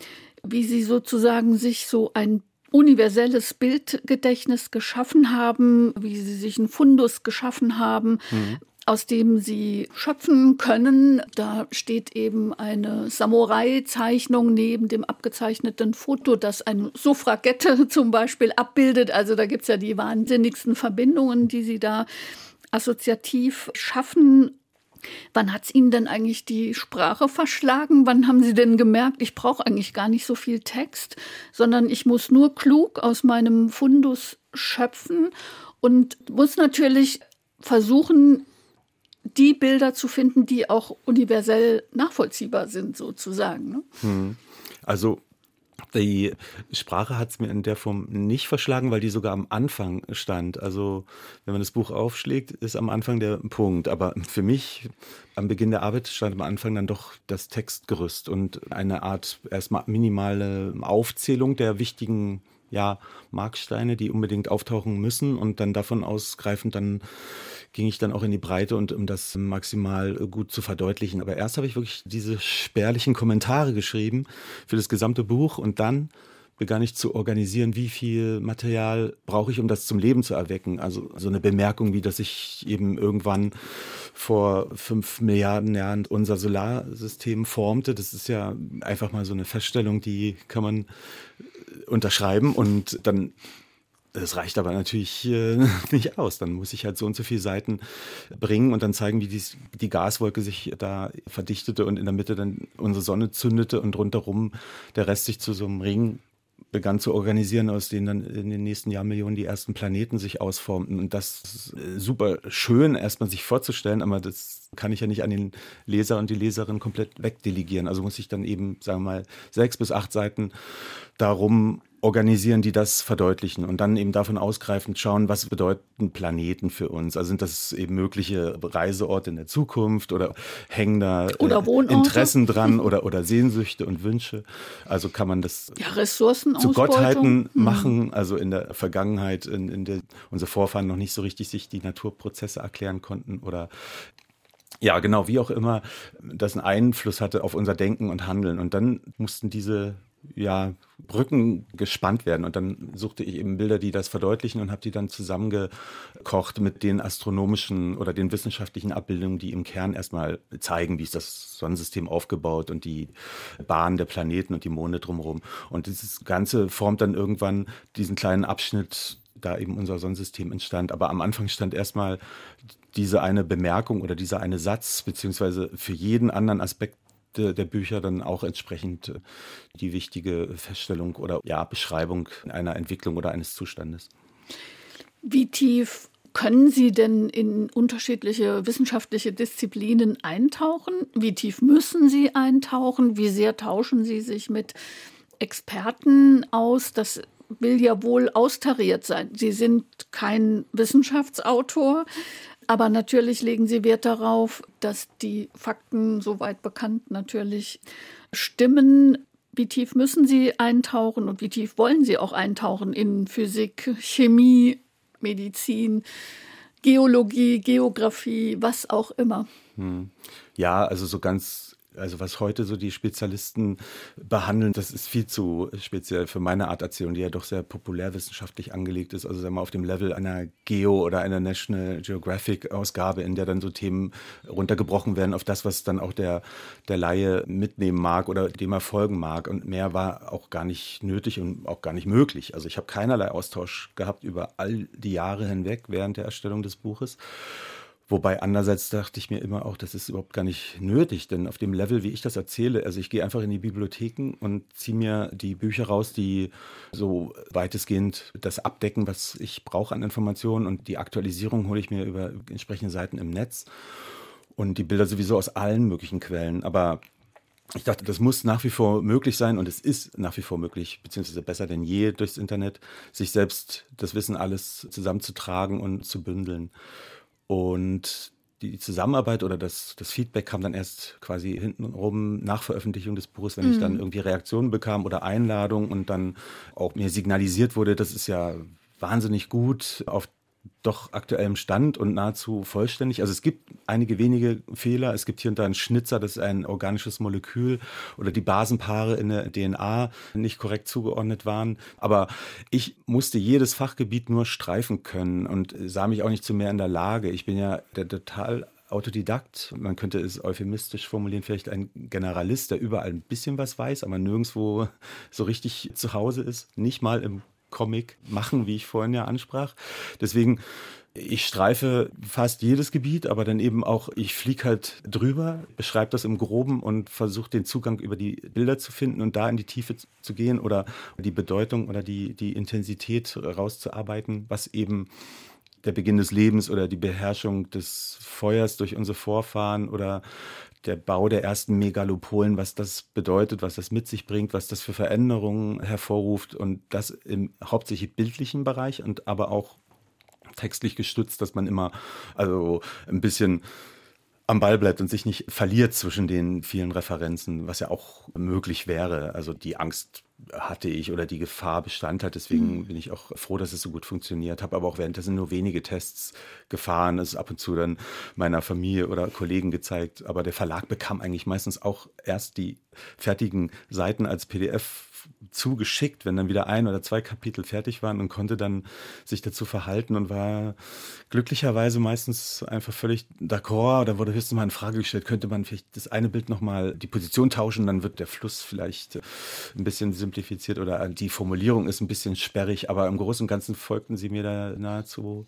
wie Sie sozusagen sich so ein universelles Bildgedächtnis geschaffen haben, wie Sie sich einen Fundus geschaffen haben. Mhm aus dem sie schöpfen können. Da steht eben eine Samurai-Zeichnung neben dem abgezeichneten Foto, das eine Suffragette zum Beispiel abbildet. Also da gibt es ja die wahnsinnigsten Verbindungen, die sie da assoziativ schaffen. Wann hat es Ihnen denn eigentlich die Sprache verschlagen? Wann haben Sie denn gemerkt, ich brauche eigentlich gar nicht so viel Text, sondern ich muss nur klug aus meinem Fundus schöpfen und muss natürlich versuchen, die Bilder zu finden, die auch universell nachvollziehbar sind, sozusagen. Ne? Hm. Also die Sprache hat es mir in der Form nicht verschlagen, weil die sogar am Anfang stand. Also wenn man das Buch aufschlägt, ist am Anfang der Punkt. Aber für mich am Beginn der Arbeit stand am Anfang dann doch das Textgerüst und eine Art erstmal minimale Aufzählung der wichtigen ja, Marksteine, die unbedingt auftauchen müssen und dann davon ausgreifend dann ging ich dann auch in die Breite und um das maximal gut zu verdeutlichen. Aber erst habe ich wirklich diese spärlichen Kommentare geschrieben für das gesamte Buch und dann begann ich zu organisieren, wie viel Material brauche ich, um das zum Leben zu erwecken. Also so eine Bemerkung, wie dass ich eben irgendwann vor fünf Milliarden Jahren unser Solarsystem formte. Das ist ja einfach mal so eine Feststellung, die kann man unterschreiben und dann das reicht aber natürlich äh, nicht aus. Dann muss ich halt so und so viele Seiten bringen und dann zeigen, wie dies, die Gaswolke sich da verdichtete und in der Mitte dann unsere Sonne zündete und rundherum der Rest sich zu so einem Ring begann zu organisieren, aus denen dann in den nächsten Jahrmillionen die ersten Planeten sich ausformten. Und das ist äh, super schön, erstmal sich vorzustellen, aber das kann ich ja nicht an den Leser und die Leserin komplett wegdelegieren. Also muss ich dann eben, sagen wir mal, sechs bis acht Seiten darum organisieren, die das verdeutlichen und dann eben davon ausgreifend schauen, was bedeuten Planeten für uns? Also sind das eben mögliche Reiseorte in der Zukunft oder hängen da äh, Interessen dran oder, oder Sehnsüchte und Wünsche? Also kann man das ja, Ressourcen zu Gottheiten hm. machen? Also in der Vergangenheit, in, in der unsere Vorfahren noch nicht so richtig sich die Naturprozesse erklären konnten oder ja, genau, wie auch immer, das einen Einfluss hatte auf unser Denken und Handeln. Und dann mussten diese ja, Brücken gespannt werden. Und dann suchte ich eben Bilder, die das verdeutlichen und habe die dann zusammengekocht mit den astronomischen oder den wissenschaftlichen Abbildungen, die im Kern erstmal zeigen, wie ist das Sonnensystem aufgebaut und die Bahn der Planeten und die Monde drumherum. Und dieses Ganze formt dann irgendwann diesen kleinen Abschnitt, da eben unser Sonnensystem entstand. Aber am Anfang stand erstmal diese eine Bemerkung oder dieser eine Satz, beziehungsweise für jeden anderen Aspekt der, Bücher dann auch entsprechend äh, die wichtige Feststellung oder ja, Beschreibung einer Entwicklung oder eines Zustandes. Wie tief können Sie denn in unterschiedliche wissenschaftliche Disziplinen eintauchen? Wie tief müssen Sie eintauchen? Wie sehr tauschen Sie sich mit Experten aus? Das will ja wohl austariert sein. Sie sind kein Wissenschaftsautor. Aber natürlich legen Sie Wert darauf, dass die Fakten, soweit bekannt, natürlich stimmen. Wie tief müssen Sie eintauchen und wie tief wollen Sie auch eintauchen in Physik, Chemie, Medizin, Geologie, Geografie, was auch immer? Hm. Ja, also so ganz Also was heute so die Spezialisten behandeln, das ist viel zu speziell für meine Art Erzählung, die ja doch sehr populärwissenschaftlich angelegt ist. Also sagen wir mal auf dem Level einer Geo- oder einer National Geographic-Ausgabe, in der dann so Themen runtergebrochen werden auf das, was dann auch der, der Laie mitnehmen mag oder dem er folgen mag. Und mehr war auch gar nicht nötig und auch gar nicht möglich. Also ich habe keinerlei Austausch gehabt über all die Jahre hinweg während der Erstellung des Buches. Wobei andererseits dachte ich mir immer auch, das ist überhaupt gar nicht nötig, denn auf dem Level, wie ich das erzähle, also ich gehe einfach in die Bibliotheken und ziehe mir die Bücher raus, die so weitestgehend das abdecken, was ich brauche an Informationen und die Aktualisierung hole ich mir über entsprechende Seiten im Netz und die Bilder sowieso aus allen möglichen Quellen. Aber ich dachte, das muss nach wie vor möglich sein und es ist nach wie vor möglich, beziehungsweise besser denn je durchs Internet, sich selbst das Wissen alles zusammenzutragen und zu bündeln. Und die Zusammenarbeit oder das, das Feedback kam dann erst quasi hintenrum nach Veröffentlichung des Buches, wenn mhm. ich dann mhm. irgendwie Reaktionen bekam oder Einladungen und dann auch mir signalisiert wurde, das ist ja wahnsinnig gut auf doch aktuellem Stand und nahezu vollständig. Also es gibt einige wenige Fehler. Es gibt hier und da einen Schnitzer, das ist ein organisches Molekül oder die Basenpaare in der DNA nicht korrekt zugeordnet waren. Aber ich musste jedes Fachgebiet nur streifen können und sah mich auch nicht zu mehr in der Lage. Ich bin ja der total Autodidakt, man könnte es euphemistisch formulieren, vielleicht ein Generalist, der überall ein bisschen was weiß, aber nirgendwo so richtig zu Hause ist, nicht mal im Comic machen, wie ich vorhin ja ansprach. Deswegen ich streife fast jedes Gebiet, aber dann eben auch, ich fliege halt drüber, beschreibe das im Groben und versuche den Zugang über die Bilder zu finden und da in die Tiefe zu gehen oder die Bedeutung oder die, die Intensität rauszuarbeiten, was eben der Beginn des Lebens oder die Beherrschung des Feuers durch unsere Vorfahren oder der Bau der ersten Megalopolen, was das bedeutet, was das mit sich bringt, was das für Veränderungen hervorruft und das im hauptsächlich bildlichen Bereich und aber auch textlich gestützt, dass man immer also ein bisschen am Ball bleibt und sich nicht verliert zwischen den vielen Referenzen, was ja auch möglich wäre. Also die Angst hatte ich oder die Gefahr bestand halt. Deswegen mhm. bin ich auch froh, dass es so gut funktioniert. Habe aber auch währenddessen nur wenige Tests gefahren. Es ist ab und zu dann meiner Familie oder Kollegen gezeigt. Aber der Verlag bekam eigentlich meistens auch erst die fertigen Seiten als PDF zugeschickt, wenn dann wieder ein oder zwei Kapitel fertig waren und konnte dann sich dazu verhalten und war glücklicherweise meistens einfach völlig d'accord. Da wurde höchstens mal in Frage gestellt, könnte man vielleicht das eine Bild nochmal die Position tauschen, dann wird der Fluss vielleicht ein bisschen simplifiziert oder die Formulierung ist ein bisschen sperrig, aber im Großen und Ganzen folgten sie mir da nahezu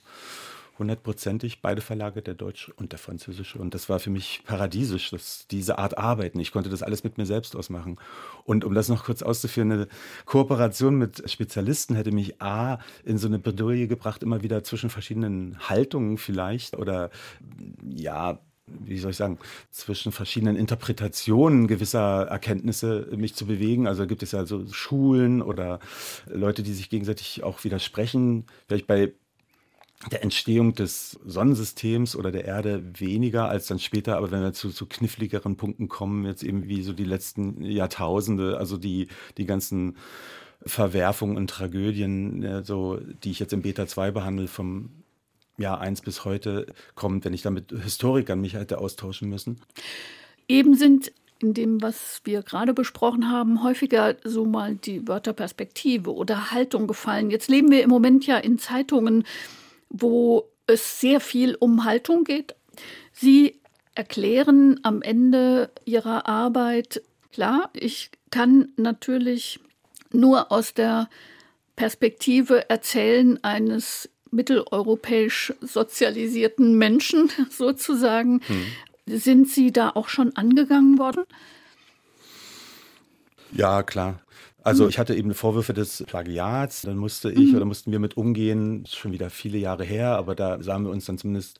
hundertprozentig, beide Verlage, der deutsche und der französische. Und das war für mich paradiesisch, dass diese Art Arbeiten. Ich konnte das alles mit mir selbst ausmachen. Und um das noch kurz auszuführen, eine Kooperation mit Spezialisten hätte mich A in so eine Bredouille gebracht, immer wieder zwischen verschiedenen Haltungen vielleicht oder ja, wie soll ich sagen, zwischen verschiedenen Interpretationen gewisser Erkenntnisse mich zu bewegen. Also gibt es ja so Schulen oder Leute, die sich gegenseitig auch widersprechen. Vielleicht bei der Entstehung des Sonnensystems oder der Erde weniger als dann später, aber wenn wir zu, zu kniffligeren Punkten kommen, jetzt eben wie so die letzten Jahrtausende, also die, die ganzen Verwerfungen und Tragödien, so, die ich jetzt im Beta 2 behandle, vom Jahr 1 bis heute kommt, wenn ich damit Historikern mich hätte austauschen müssen. Eben sind in dem, was wir gerade besprochen haben, häufiger so mal die Wörter Perspektive oder Haltung gefallen. Jetzt leben wir im Moment ja in Zeitungen, wo es sehr viel um Haltung geht. Sie erklären am Ende ihrer Arbeit, klar, ich kann natürlich nur aus der Perspektive erzählen eines mitteleuropäisch sozialisierten Menschen sozusagen. Hm. Sind Sie da auch schon angegangen worden? Ja, klar. Also mhm. ich hatte eben Vorwürfe des Plagiats, dann musste ich mhm. oder mussten wir mit umgehen, schon wieder viele Jahre her, aber da sahen wir uns dann zumindest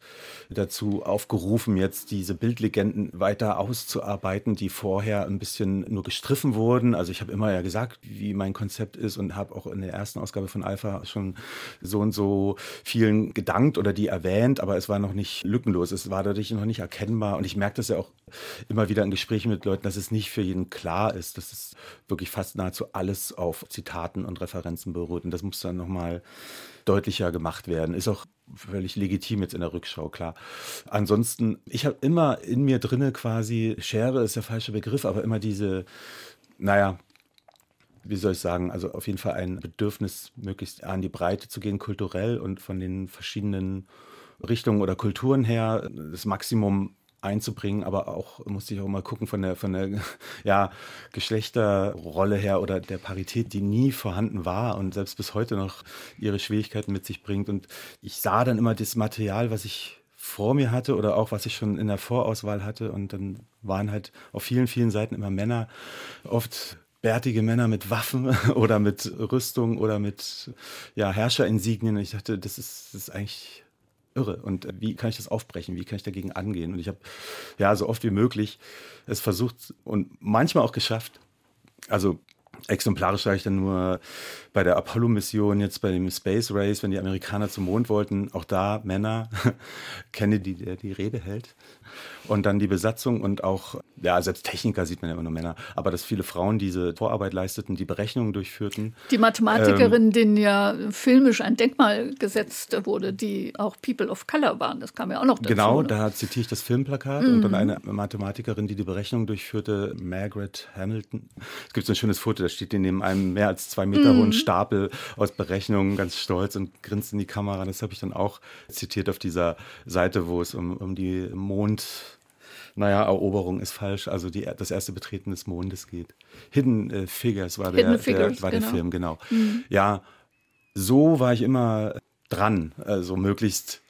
dazu aufgerufen, jetzt diese Bildlegenden weiter auszuarbeiten, die vorher ein bisschen nur gestriffen wurden. Also ich habe immer ja gesagt, wie mein Konzept ist und habe auch in der ersten Ausgabe von Alpha schon so und so vielen gedankt oder die erwähnt, aber es war noch nicht lückenlos, es war dadurch noch nicht erkennbar und ich merke das ja auch immer wieder in Gesprächen mit Leuten, dass es nicht für jeden klar ist, dass es wirklich fast nahezu alles auf Zitaten und Referenzen beruht. Und das muss dann nochmal deutlicher gemacht werden. Ist auch völlig legitim jetzt in der Rückschau, klar. Ansonsten, ich habe immer in mir drinne quasi, Schere ist der falsche Begriff, aber immer diese, naja, wie soll ich sagen, also auf jeden Fall ein Bedürfnis, möglichst an die Breite zu gehen, kulturell und von den verschiedenen Richtungen oder Kulturen her das Maximum einzubringen, aber auch musste ich auch mal gucken von der von der ja, Geschlechterrolle her oder der Parität, die nie vorhanden war und selbst bis heute noch ihre Schwierigkeiten mit sich bringt. Und ich sah dann immer das Material, was ich vor mir hatte oder auch was ich schon in der Vorauswahl hatte und dann waren halt auf vielen vielen Seiten immer Männer, oft bärtige Männer mit Waffen oder mit Rüstung oder mit ja, Herrscherinsignien. Ich dachte, das ist, das ist eigentlich irre. Und wie kann ich das aufbrechen? Wie kann ich dagegen angehen? Und ich habe ja so oft wie möglich es versucht und manchmal auch geschafft. Also exemplarisch sage ich dann nur bei der Apollo-Mission, jetzt bei dem Space Race, wenn die Amerikaner zum Mond wollten, auch da Männer, Kennedy, der die Rede hält. Und dann die Besatzung und auch, ja, selbst Techniker sieht man ja immer nur Männer, aber dass viele Frauen diese Vorarbeit leisteten, die Berechnungen durchführten. Die Mathematikerin, ähm, denen ja filmisch ein Denkmal gesetzt wurde, die auch People of Color waren, das kam ja auch noch dazu. Genau, ne? da zitiere ich das Filmplakat mhm. und dann mhm. eine Mathematikerin, die die Berechnungen durchführte, Margaret Hamilton. Es gibt so ein schönes Foto, da steht die neben einem mehr als zwei Meter mhm. hohen Stapel aus Berechnungen, ganz stolz und grinst in die Kamera. Das habe ich dann auch zitiert auf dieser Seite, wo es um, um die Mond naja, Eroberung ist falsch, also die, das erste Betreten des Mondes geht. Hidden äh, Figures war, der, Figures, der, war genau. der Film, genau. Mhm. Ja, so war ich immer dran, also möglichst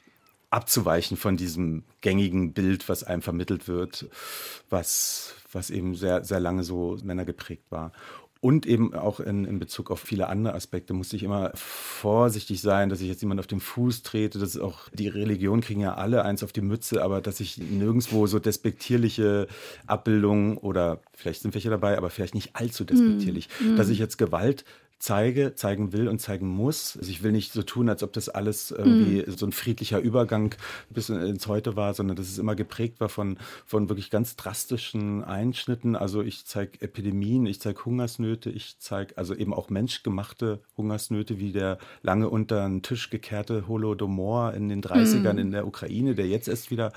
abzuweichen von diesem gängigen Bild, was einem vermittelt wird, was, was eben sehr, sehr lange so männergeprägt war. Und eben auch in, in Bezug auf viele andere Aspekte musste ich immer vorsichtig sein, dass ich jetzt jemand auf den Fuß trete. Das ist auch, die Religion kriegen ja alle eins auf die Mütze, aber dass ich nirgendwo so despektierliche Abbildungen oder vielleicht sind welche dabei, aber vielleicht nicht allzu despektierlich, mm. dass ich jetzt Gewalt zeige, zeigen will und zeigen muss. Also ich will nicht so tun, als ob das alles irgendwie mm. so ein friedlicher Übergang bis ins Heute war, sondern dass es immer geprägt war von, von wirklich ganz drastischen Einschnitten. Also ich zeige Epidemien, ich zeige Hungersnöte, ich zeige also eben auch menschgemachte Hungersnöte, wie der lange unter den Tisch gekehrte Holodomor in den 30ern mm. in der Ukraine, der jetzt erst wieder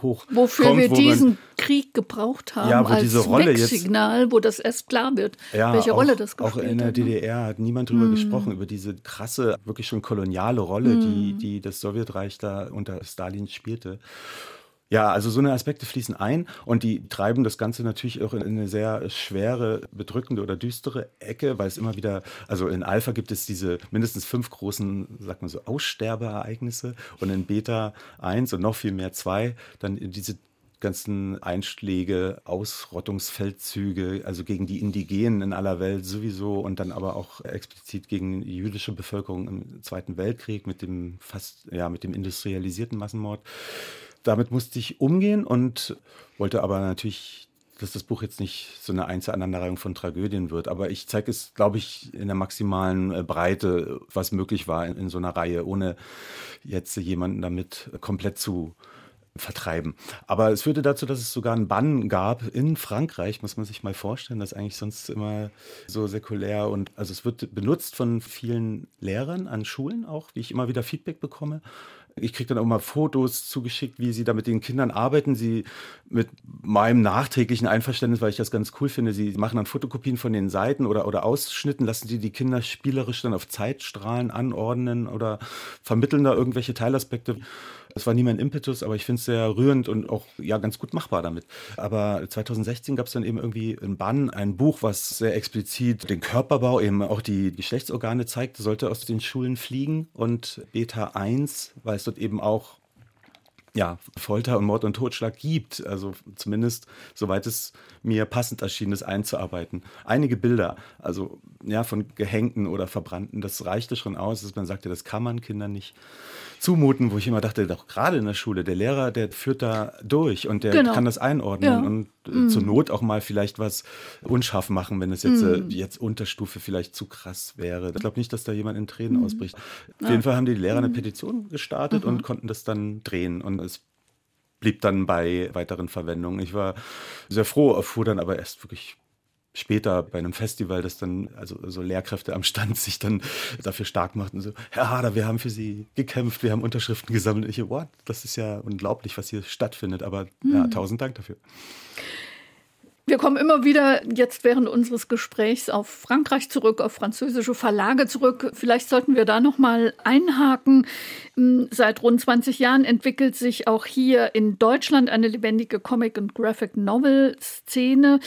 hoch Wofür kommt, wir wo diesen man, Krieg gebraucht haben ja, als diese Rolle Wegsignal, jetzt, wo das erst klar wird, ja, welche auch, Rolle das gespielt hat. Auch in der hat, hat niemand drüber mm. gesprochen, über diese krasse, wirklich schon koloniale Rolle, mm. die, die das Sowjetreich da unter Stalin spielte. Ja, also so eine Aspekte fließen ein und die treiben das Ganze natürlich auch in eine sehr schwere, bedrückende oder düstere Ecke, weil es immer wieder, also in Alpha gibt es diese mindestens fünf großen, sagt man so, Aussterbeereignisse und in Beta 1 und noch viel mehr zwei, dann diese ganzen Einschläge, Ausrottungsfeldzüge, also gegen die Indigenen in aller Welt sowieso und dann aber auch explizit gegen die jüdische Bevölkerung im Zweiten Weltkrieg mit dem fast, ja, mit dem industrialisierten Massenmord. Damit musste ich umgehen und wollte aber natürlich, dass das Buch jetzt nicht so eine Einzelaneinanderreihung von Tragödien wird. Aber ich zeige es, glaube ich, in der maximalen äh, Breite, was möglich war in, in so einer Reihe, ohne jetzt jemanden damit komplett zu vertreiben. Aber es führte dazu, dass es sogar einen Bann gab in Frankreich, muss man sich mal vorstellen, das ist eigentlich sonst immer so säkulär und also es wird benutzt von vielen Lehrern an Schulen auch, wie ich immer wieder Feedback bekomme. Ich kriege dann auch mal Fotos zugeschickt, wie sie da mit den Kindern arbeiten. Sie mit meinem nachträglichen Einverständnis, weil ich das ganz cool finde, sie machen dann Fotokopien von den Seiten oder, oder Ausschnitten, lassen sie die Kinder spielerisch dann auf Zeitstrahlen anordnen oder vermitteln da irgendwelche Teilaspekte. Das war nie mein Impetus, aber ich finde es sehr rührend und auch ja ganz gut machbar damit. Aber 2016 gab es dann eben irgendwie in Bann ein Buch, was sehr explizit den Körperbau, eben auch die Geschlechtsorgane zeigt, sollte aus den Schulen fliegen. Und Beta 1, weil es dort eben auch ja, Folter und Mord und Totschlag gibt. Also zumindest, soweit es mir passend erschien, das einzuarbeiten. Einige Bilder, also ja, von Gehängten oder Verbrannten, das reichte schon aus, dass man sagte, das kann man Kindern nicht zumuten, wo ich immer dachte, doch gerade in der Schule, der Lehrer, der führt da durch und der genau. kann das einordnen ja. und mm. zur Not auch mal vielleicht was unscharf machen, wenn es jetzt, mm. jetzt Unterstufe vielleicht zu krass wäre. Ich glaube nicht, dass da jemand in Tränen mm. ausbricht. Auf ja. jeden Fall haben die Lehrer eine mm. Petition gestartet mhm. und konnten das dann drehen und es blieb dann bei weiteren Verwendungen. Ich war sehr froh, erfuhr dann aber erst wirklich später bei einem Festival, das dann, also so Lehrkräfte am Stand sich dann dafür stark machten, so, Herr Hader, wir haben für Sie gekämpft, wir haben Unterschriften gesammelt. Ich, what? Das ist ja unglaublich, was hier stattfindet, aber mhm. ja, tausend Dank dafür. Wir kommen immer wieder jetzt während unseres Gesprächs auf Frankreich zurück, auf französische Verlage zurück. Vielleicht sollten wir da noch mal einhaken. Hm, seit rund 20 Jahren entwickelt sich auch hier in Deutschland eine lebendige Comic- und Graphic Novel-Szene.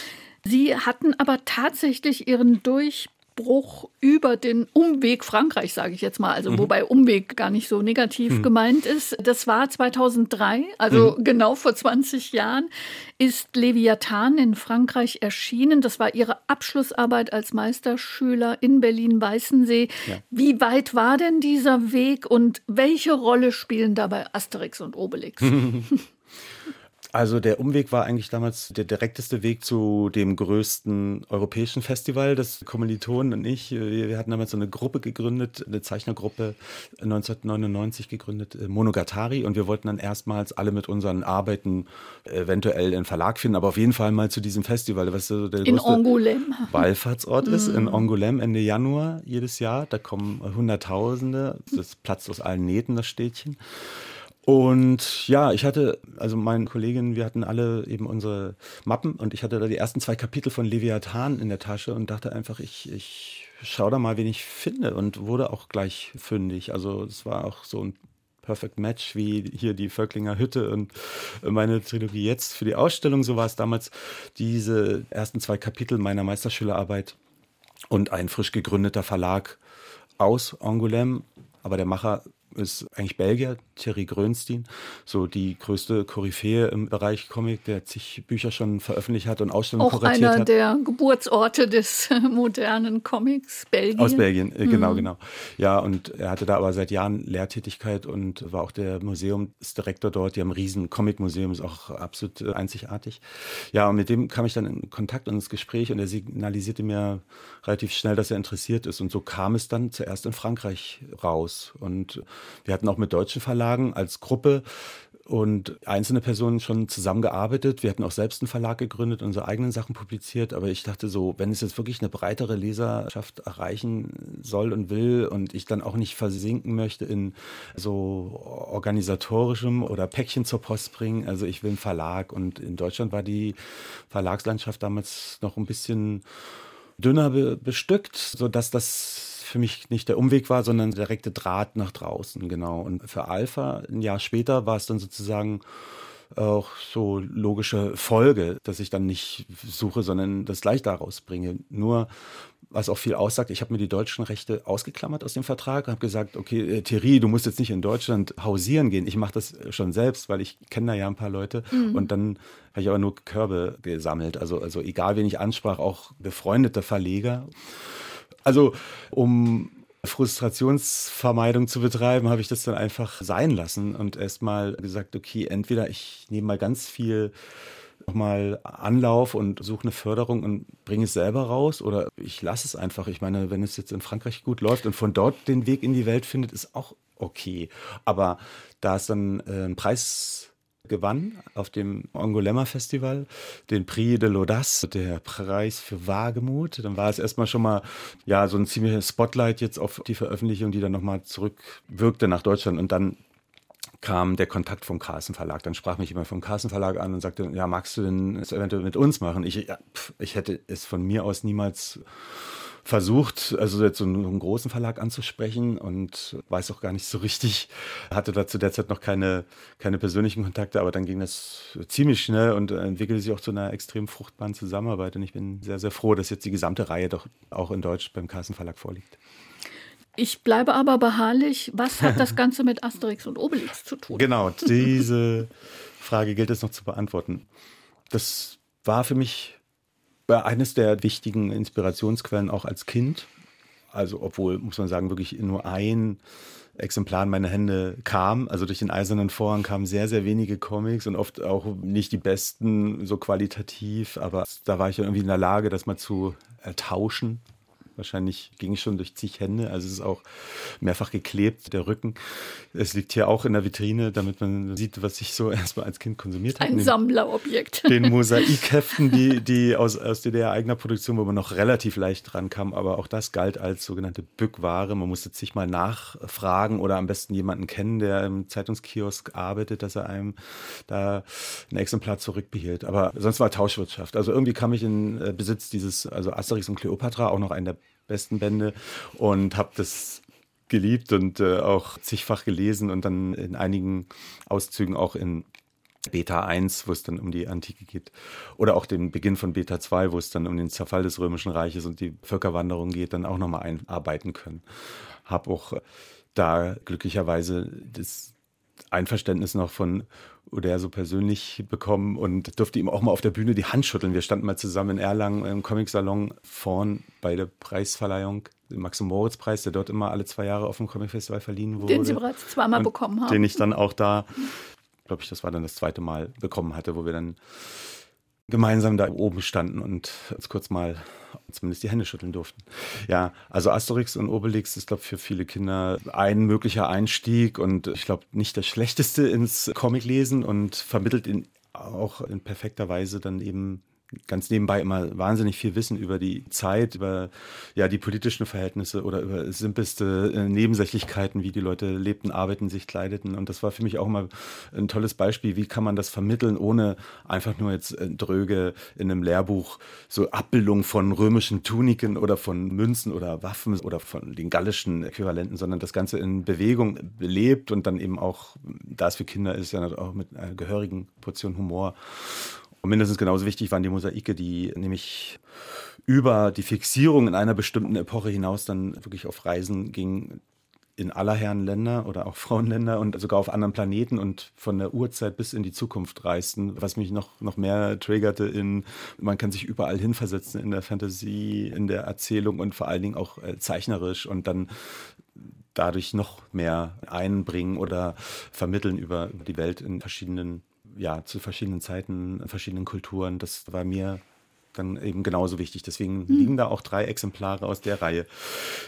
Sie hatten aber tatsächlich ihren Durchbruch Bruch über den Umweg Frankreich, sage ich jetzt mal, also mhm. wobei Umweg gar nicht so negativ mhm. gemeint ist. Das war 2003, also mhm. genau vor 20 Jahren, ist Leviathan in Frankreich erschienen. Das war ihre Abschlussarbeit als Meisterschüler in Berlin-Weißensee. Ja. Wie weit war denn dieser Weg und welche Rolle spielen dabei Asterix und Obelix? Also der Umweg war eigentlich damals der direkteste Weg zu dem größten europäischen Festival. Das Kommilitonen und ich, wir hatten damals so eine Gruppe gegründet, eine Zeichnergruppe 1999 gegründet, äh, Monogatari. Und wir wollten dann erstmals alle mit unseren Arbeiten eventuell einen Verlag finden, aber auf jeden Fall mal zu diesem Festival, was so der in Angoulême. Wallfahrtsort ist, in mm. Angoulême Ende Januar jedes Jahr. Da kommen Hunderttausende. Das platzt aus allen Nähten, das Städtchen. Und ja, ich hatte, also meine Kollegin, wir hatten alle eben unsere Mappen und ich hatte da die ersten zwei Kapitel von Leviathan in der Tasche und dachte einfach, ich, ich schau da mal, wen ich finde und wurde auch gleich fündig. Also es war auch so ein Perfect Match wie hier die Völklinger Hütte und meine Trilogie jetzt für die Ausstellung. So war es damals diese ersten zwei Kapitel meiner Meisterschülerarbeit und ein frisch gegründeter Verlag aus Angoulême. Aber der Macher ist eigentlich Belgier, Thierry Grönstein, so die größte Koryphäe im Bereich Comic, der zig Bücher schon veröffentlicht hat und Ausstellungen Auch kuratiert hat. Einer der Geburtsorte des modernen Comics, Belgien. Aus Belgien, äh, genau, mhm. genau. Ja, und er hatte da aber seit Jahren Lehrtätigkeit und war auch der Museumsdirektor dort. Die haben ein riesen Comic-Museum, ist auch absolut äh, einzigartig. Ja, und mit dem kam ich dann in Kontakt und ins Gespräch und er signalisierte mir relativ schnell, dass er interessiert ist. Und so kam es dann zuerst in Frankreich raus. Und wir hatten auch mit deutschen Verlagen als Gruppe und einzelne Personen schon zusammengearbeitet. Wir hatten auch selbst einen Verlag gegründet, unsere eigenen Sachen publiziert. Aber ich dachte so, wenn es jetzt wirklich eine breitere Leserschaft erreichen soll und will und ich dann auch nicht versinken möchte in so organisatorischem oder Päckchen zur Post bringen. Also ich will einen Verlag. Und in Deutschland war die Verlagslandschaft damals noch ein bisschen dünner bestückt, sodass das für mich nicht der Umweg war, sondern der direkte Draht nach draußen, genau. Und für Alpha, ein Jahr später, war es dann sozusagen auch so logische Folge, dass ich dann nicht suche, sondern das gleich daraus bringe. Nur, was auch viel aussagt, ich habe mir die deutschen Rechte ausgeklammert aus dem Vertrag und habe gesagt, okay, äh, Thierry, du musst jetzt nicht in Deutschland hausieren gehen. Ich mache das schon selbst, weil ich kenne da ja ein paar Leute. Mhm. Und dann habe ich aber nur Körbe gesammelt. Also, also egal, wen ich ansprach, auch befreundete Verleger. Also um Frustrationsvermeidung zu betreiben, habe ich das dann einfach sein lassen und erstmal gesagt, okay, entweder ich nehme mal ganz viel nochmal Anlauf und suche eine Förderung und bringe es selber raus oder ich lasse es einfach. Ich meine, wenn es jetzt in Frankreich gut läuft und von dort den Weg in die Welt findet, ist auch okay. Aber da es dann äh, ein Preis gewann auf dem Angoulême Festival den Prix de l'Audace, der Preis für Wagemut. Dann war es erstmal schon mal ja so ein ziemliches Spotlight jetzt auf die Veröffentlichung, die dann nochmal zurückwirkte nach Deutschland und dann kam der Kontakt vom Carlsen Verlag. Dann sprach mich jemand vom Carlsen Verlag an und sagte, ja, magst du denn es eventuell mit uns machen? Ich, ja, pf, ich hätte es von mir aus niemals versucht, also jetzt so einen, einen, großen Verlag anzusprechen und weiß auch gar nicht so richtig, hatte da zu der Zeit noch keine, keine persönlichen Kontakte, aber dann ging das ziemlich schnell und entwickelte sich auch zu einer extrem fruchtbaren Zusammenarbeit und ich bin sehr, sehr froh, dass jetzt die gesamte Reihe doch auch in Deutsch beim Carsten Verlag vorliegt. Ich bleibe aber beharrlich. Was hat das Ganze mit Asterix und Obelix zu tun? Genau, diese Frage gilt es noch zu beantworten. Das war für mich war eines der wichtigen Inspirationsquellen auch als Kind. Also, obwohl, muss man sagen, wirklich nur ein Exemplar in meine Hände kam. Also durch den eisernen Vorhang kamen sehr, sehr wenige Comics und oft auch nicht die besten, so qualitativ. Aber da war ich ja irgendwie in der Lage, das mal zu tauschen. Wahrscheinlich ging ich schon durch zig Hände. Also es ist auch mehrfach geklebt, der Rücken. Es liegt hier auch in der Vitrine, damit man sieht, was ich so erstmal als Kind konsumiert habe. Ein Sammlerobjekt. Den Mosaikheften, die, die aus, aus DDR-eigener Produktion, wo man noch relativ leicht rankam. Aber auch das galt als sogenannte Bückware. Man musste sich mal nachfragen oder am besten jemanden kennen, der im Zeitungskiosk arbeitet, dass er einem da ein Exemplar zurückbehielt. Aber sonst war Tauschwirtschaft. Also irgendwie kam ich in äh, Besitz dieses, also Asterix und Cleopatra, auch noch einen der besten Bände und habe das geliebt und äh, auch zigfach gelesen und dann in einigen Auszügen auch in Beta 1, wo es dann um die Antike geht, oder auch den Beginn von Beta 2, wo es dann um den Zerfall des Römischen Reiches und die Völkerwanderung geht, dann auch nochmal einarbeiten können. Habe auch da glücklicherweise das Einverständnis noch von Uderso persönlich bekommen und durfte ihm auch mal auf der Bühne die Hand schütteln. Wir standen mal zusammen in Erlangen im Comicsalon vorn bei der Preisverleihung, dem Max-Moritz-Preis, der dort immer alle zwei Jahre auf dem Comic-Festival verliehen wurde. Den Sie bereits zweimal bekommen haben. Den ich dann auch da, glaube ich, das war dann das zweite Mal bekommen hatte, wo wir dann gemeinsam da oben standen und uns kurz mal zumindest die Hände schütteln durften. Ja, also Asterix und Obelix ist, glaube ich, für viele Kinder ein möglicher Einstieg und ich glaube nicht das Schlechteste ins Comiclesen und vermittelt in, auch in perfekter Weise dann eben ganz nebenbei immer wahnsinnig viel Wissen über die Zeit, über ja die politischen Verhältnisse oder über simpelste äh, Nebensächlichkeiten, wie die Leute lebten, arbeiten, sich kleideten. Und das war für mich auch immer ein tolles Beispiel, wie kann man das vermitteln, ohne einfach nur jetzt äh, dröge in einem Lehrbuch so Abbildungen von römischen Tuniken oder von Münzen oder Waffen oder von den gallischen Äquivalenten, sondern das Ganze in Bewegung belebt und dann eben auch, da es für Kinder ist, ja auch mit einer gehörigen Portion Humor und mindestens genauso wichtig waren die Mosaike, die nämlich über die Fixierung in einer bestimmten Epoche hinaus dann wirklich auf Reisen gingen in aller Herren Länder oder auch Frauenländer und sogar auf anderen Planeten und von der Urzeit bis in die Zukunft reisten, was mich noch, noch mehr triggerte in, man kann sich überall hinversetzen in der Fantasie, in der Erzählung und vor allen Dingen auch äh, zeichnerisch und dann dadurch noch mehr einbringen oder vermitteln über die Welt in verschiedenen ja, zu verschiedenen Zeiten, verschiedenen Kulturen. Das war mir dann eben genauso wichtig. Deswegen mhm. liegen da auch drei Exemplare aus der Reihe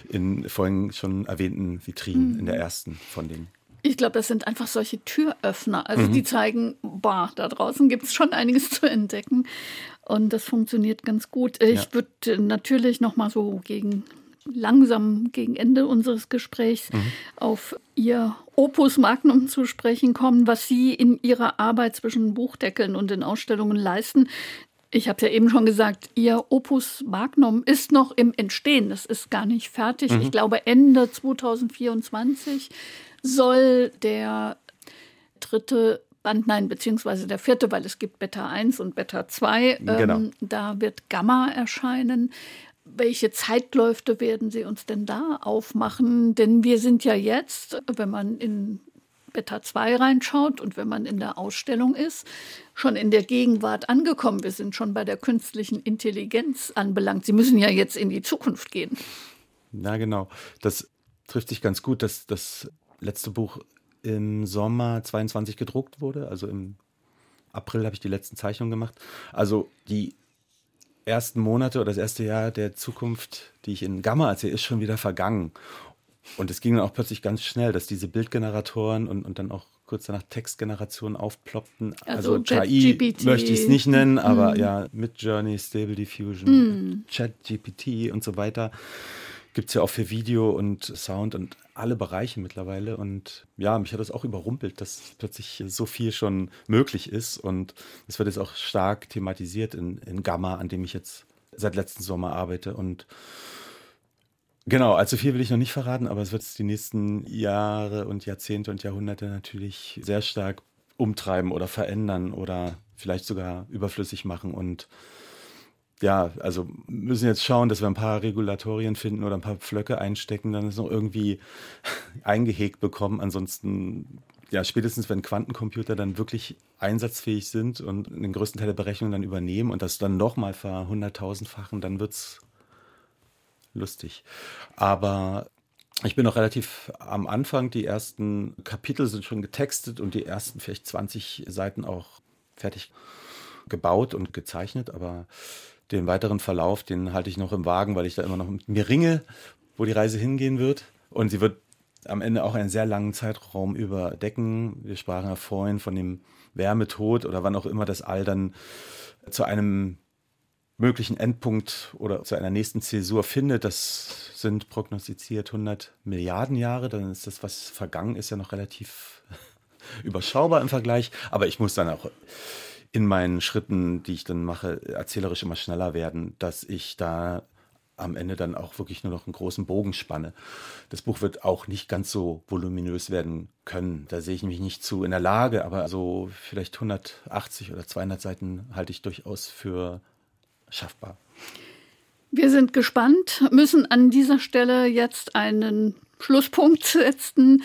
in vorhin schon erwähnten Vitrinen, mhm. in der ersten von denen. Ich glaube, das sind einfach solche Türöffner. Also mhm. die zeigen, boah, da draußen gibt es schon einiges zu entdecken. Und das funktioniert ganz gut. Ich ja. würde natürlich noch mal so gegen langsam gegen Ende unseres Gesprächs mhm. auf Ihr Opus Magnum zu sprechen kommen, was Sie in Ihrer Arbeit zwischen Buchdeckeln und den Ausstellungen leisten. Ich habe es ja eben schon gesagt, Ihr Opus Magnum ist noch im Entstehen. Das ist gar nicht fertig. Mhm. Ich glaube, Ende 2024 soll der dritte Band, nein, beziehungsweise der vierte, weil es gibt Beta 1 und Beta 2. Genau. Ähm, da wird Gamma erscheinen. Welche Zeitläufe werden Sie uns denn da aufmachen? Denn wir sind ja jetzt, wenn man in Beta 2 reinschaut und wenn man in der Ausstellung ist, schon in der Gegenwart angekommen. Wir sind schon bei der künstlichen Intelligenz anbelangt. Sie müssen ja jetzt in die Zukunft gehen. Na genau, das trifft sich ganz gut, dass das letzte Buch im Sommer 22 gedruckt wurde. Also im April habe ich die letzten Zeichnungen gemacht. Also die ersten Monate oder das erste Jahr der Zukunft, die ich in Gamma erzähle, ist schon wieder vergangen. Und es ging dann auch plötzlich ganz schnell, dass diese Bildgeneratoren und, und dann auch kurz danach Textgenerationen aufploppten. Also, also KI möchte ich es nicht nennen, aber mm. ja, Midjourney, Stable Diffusion, mm. ChatGPT und so weiter gibt es ja auch für Video und Sound und alle Bereiche mittlerweile. Und ja, mich hat das auch überrumpelt, dass plötzlich so viel schon möglich ist. Und es wird jetzt auch stark thematisiert in, in Gamma, an dem ich jetzt seit letzten Sommer arbeite. Und genau, allzu viel will ich noch nicht verraten, aber es wird die nächsten Jahre und Jahrzehnte und Jahrhunderte natürlich sehr stark umtreiben oder verändern oder vielleicht sogar überflüssig machen. Und ja, also müssen jetzt schauen, dass wir ein paar Regulatorien finden oder ein paar Pflöcke einstecken, dann es noch irgendwie eingehegt bekommen. Ansonsten, ja, spätestens wenn Quantencomputer dann wirklich einsatzfähig sind und den größten Teil der Berechnungen dann übernehmen und das dann nochmal ver hunderttausendfachen, dann wird es lustig. Aber ich bin noch relativ am Anfang. Die ersten Kapitel sind schon getextet und die ersten vielleicht 20 Seiten auch fertig gebaut und gezeichnet, aber Den weiteren Verlauf, den halte ich noch im Wagen, weil ich da immer noch mit mir ringe, wo die Reise hingehen wird. Und sie wird am Ende auch einen sehr langen Zeitraum überdecken. Wir sprachen ja vorhin von dem Wärmetod oder wann auch immer das All dann zu einem möglichen Endpunkt oder zu einer nächsten Zäsur findet. Das sind prognostiziert 100 Milliarden Jahre. Dann ist das, was vergangen ist, ja noch relativ überschaubar im Vergleich. Aber ich muss dann auch in meinen Schritten, die ich dann mache, erzählerisch immer schneller werden, dass ich da am Ende dann auch wirklich nur noch einen großen Bogen spanne. Das Buch wird auch nicht ganz so voluminös werden können. Da sehe ich mich nicht zu in der Lage, aber so vielleicht 180 oder 200 Seiten halte ich durchaus für schaffbar. Wir sind gespannt, müssen an dieser Stelle jetzt einen Schlusspunkt setzen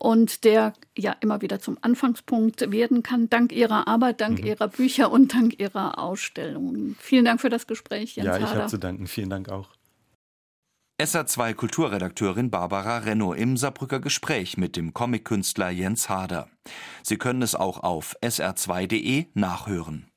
und der ja immer wieder zum Anfangspunkt werden kann, dank Ihrer Arbeit, dank mhm. Ihrer Bücher und dank Ihrer Ausstellungen. Vielen Dank für das Gespräch, Jens Ja, ich habe zu danken. Vielen Dank auch. SA2 Kulturredakteurin Barbara Renno im Saarbrücker Gespräch mit dem Comic-Künstler Jens Harder. Sie können es auch auf sr2.de nachhören.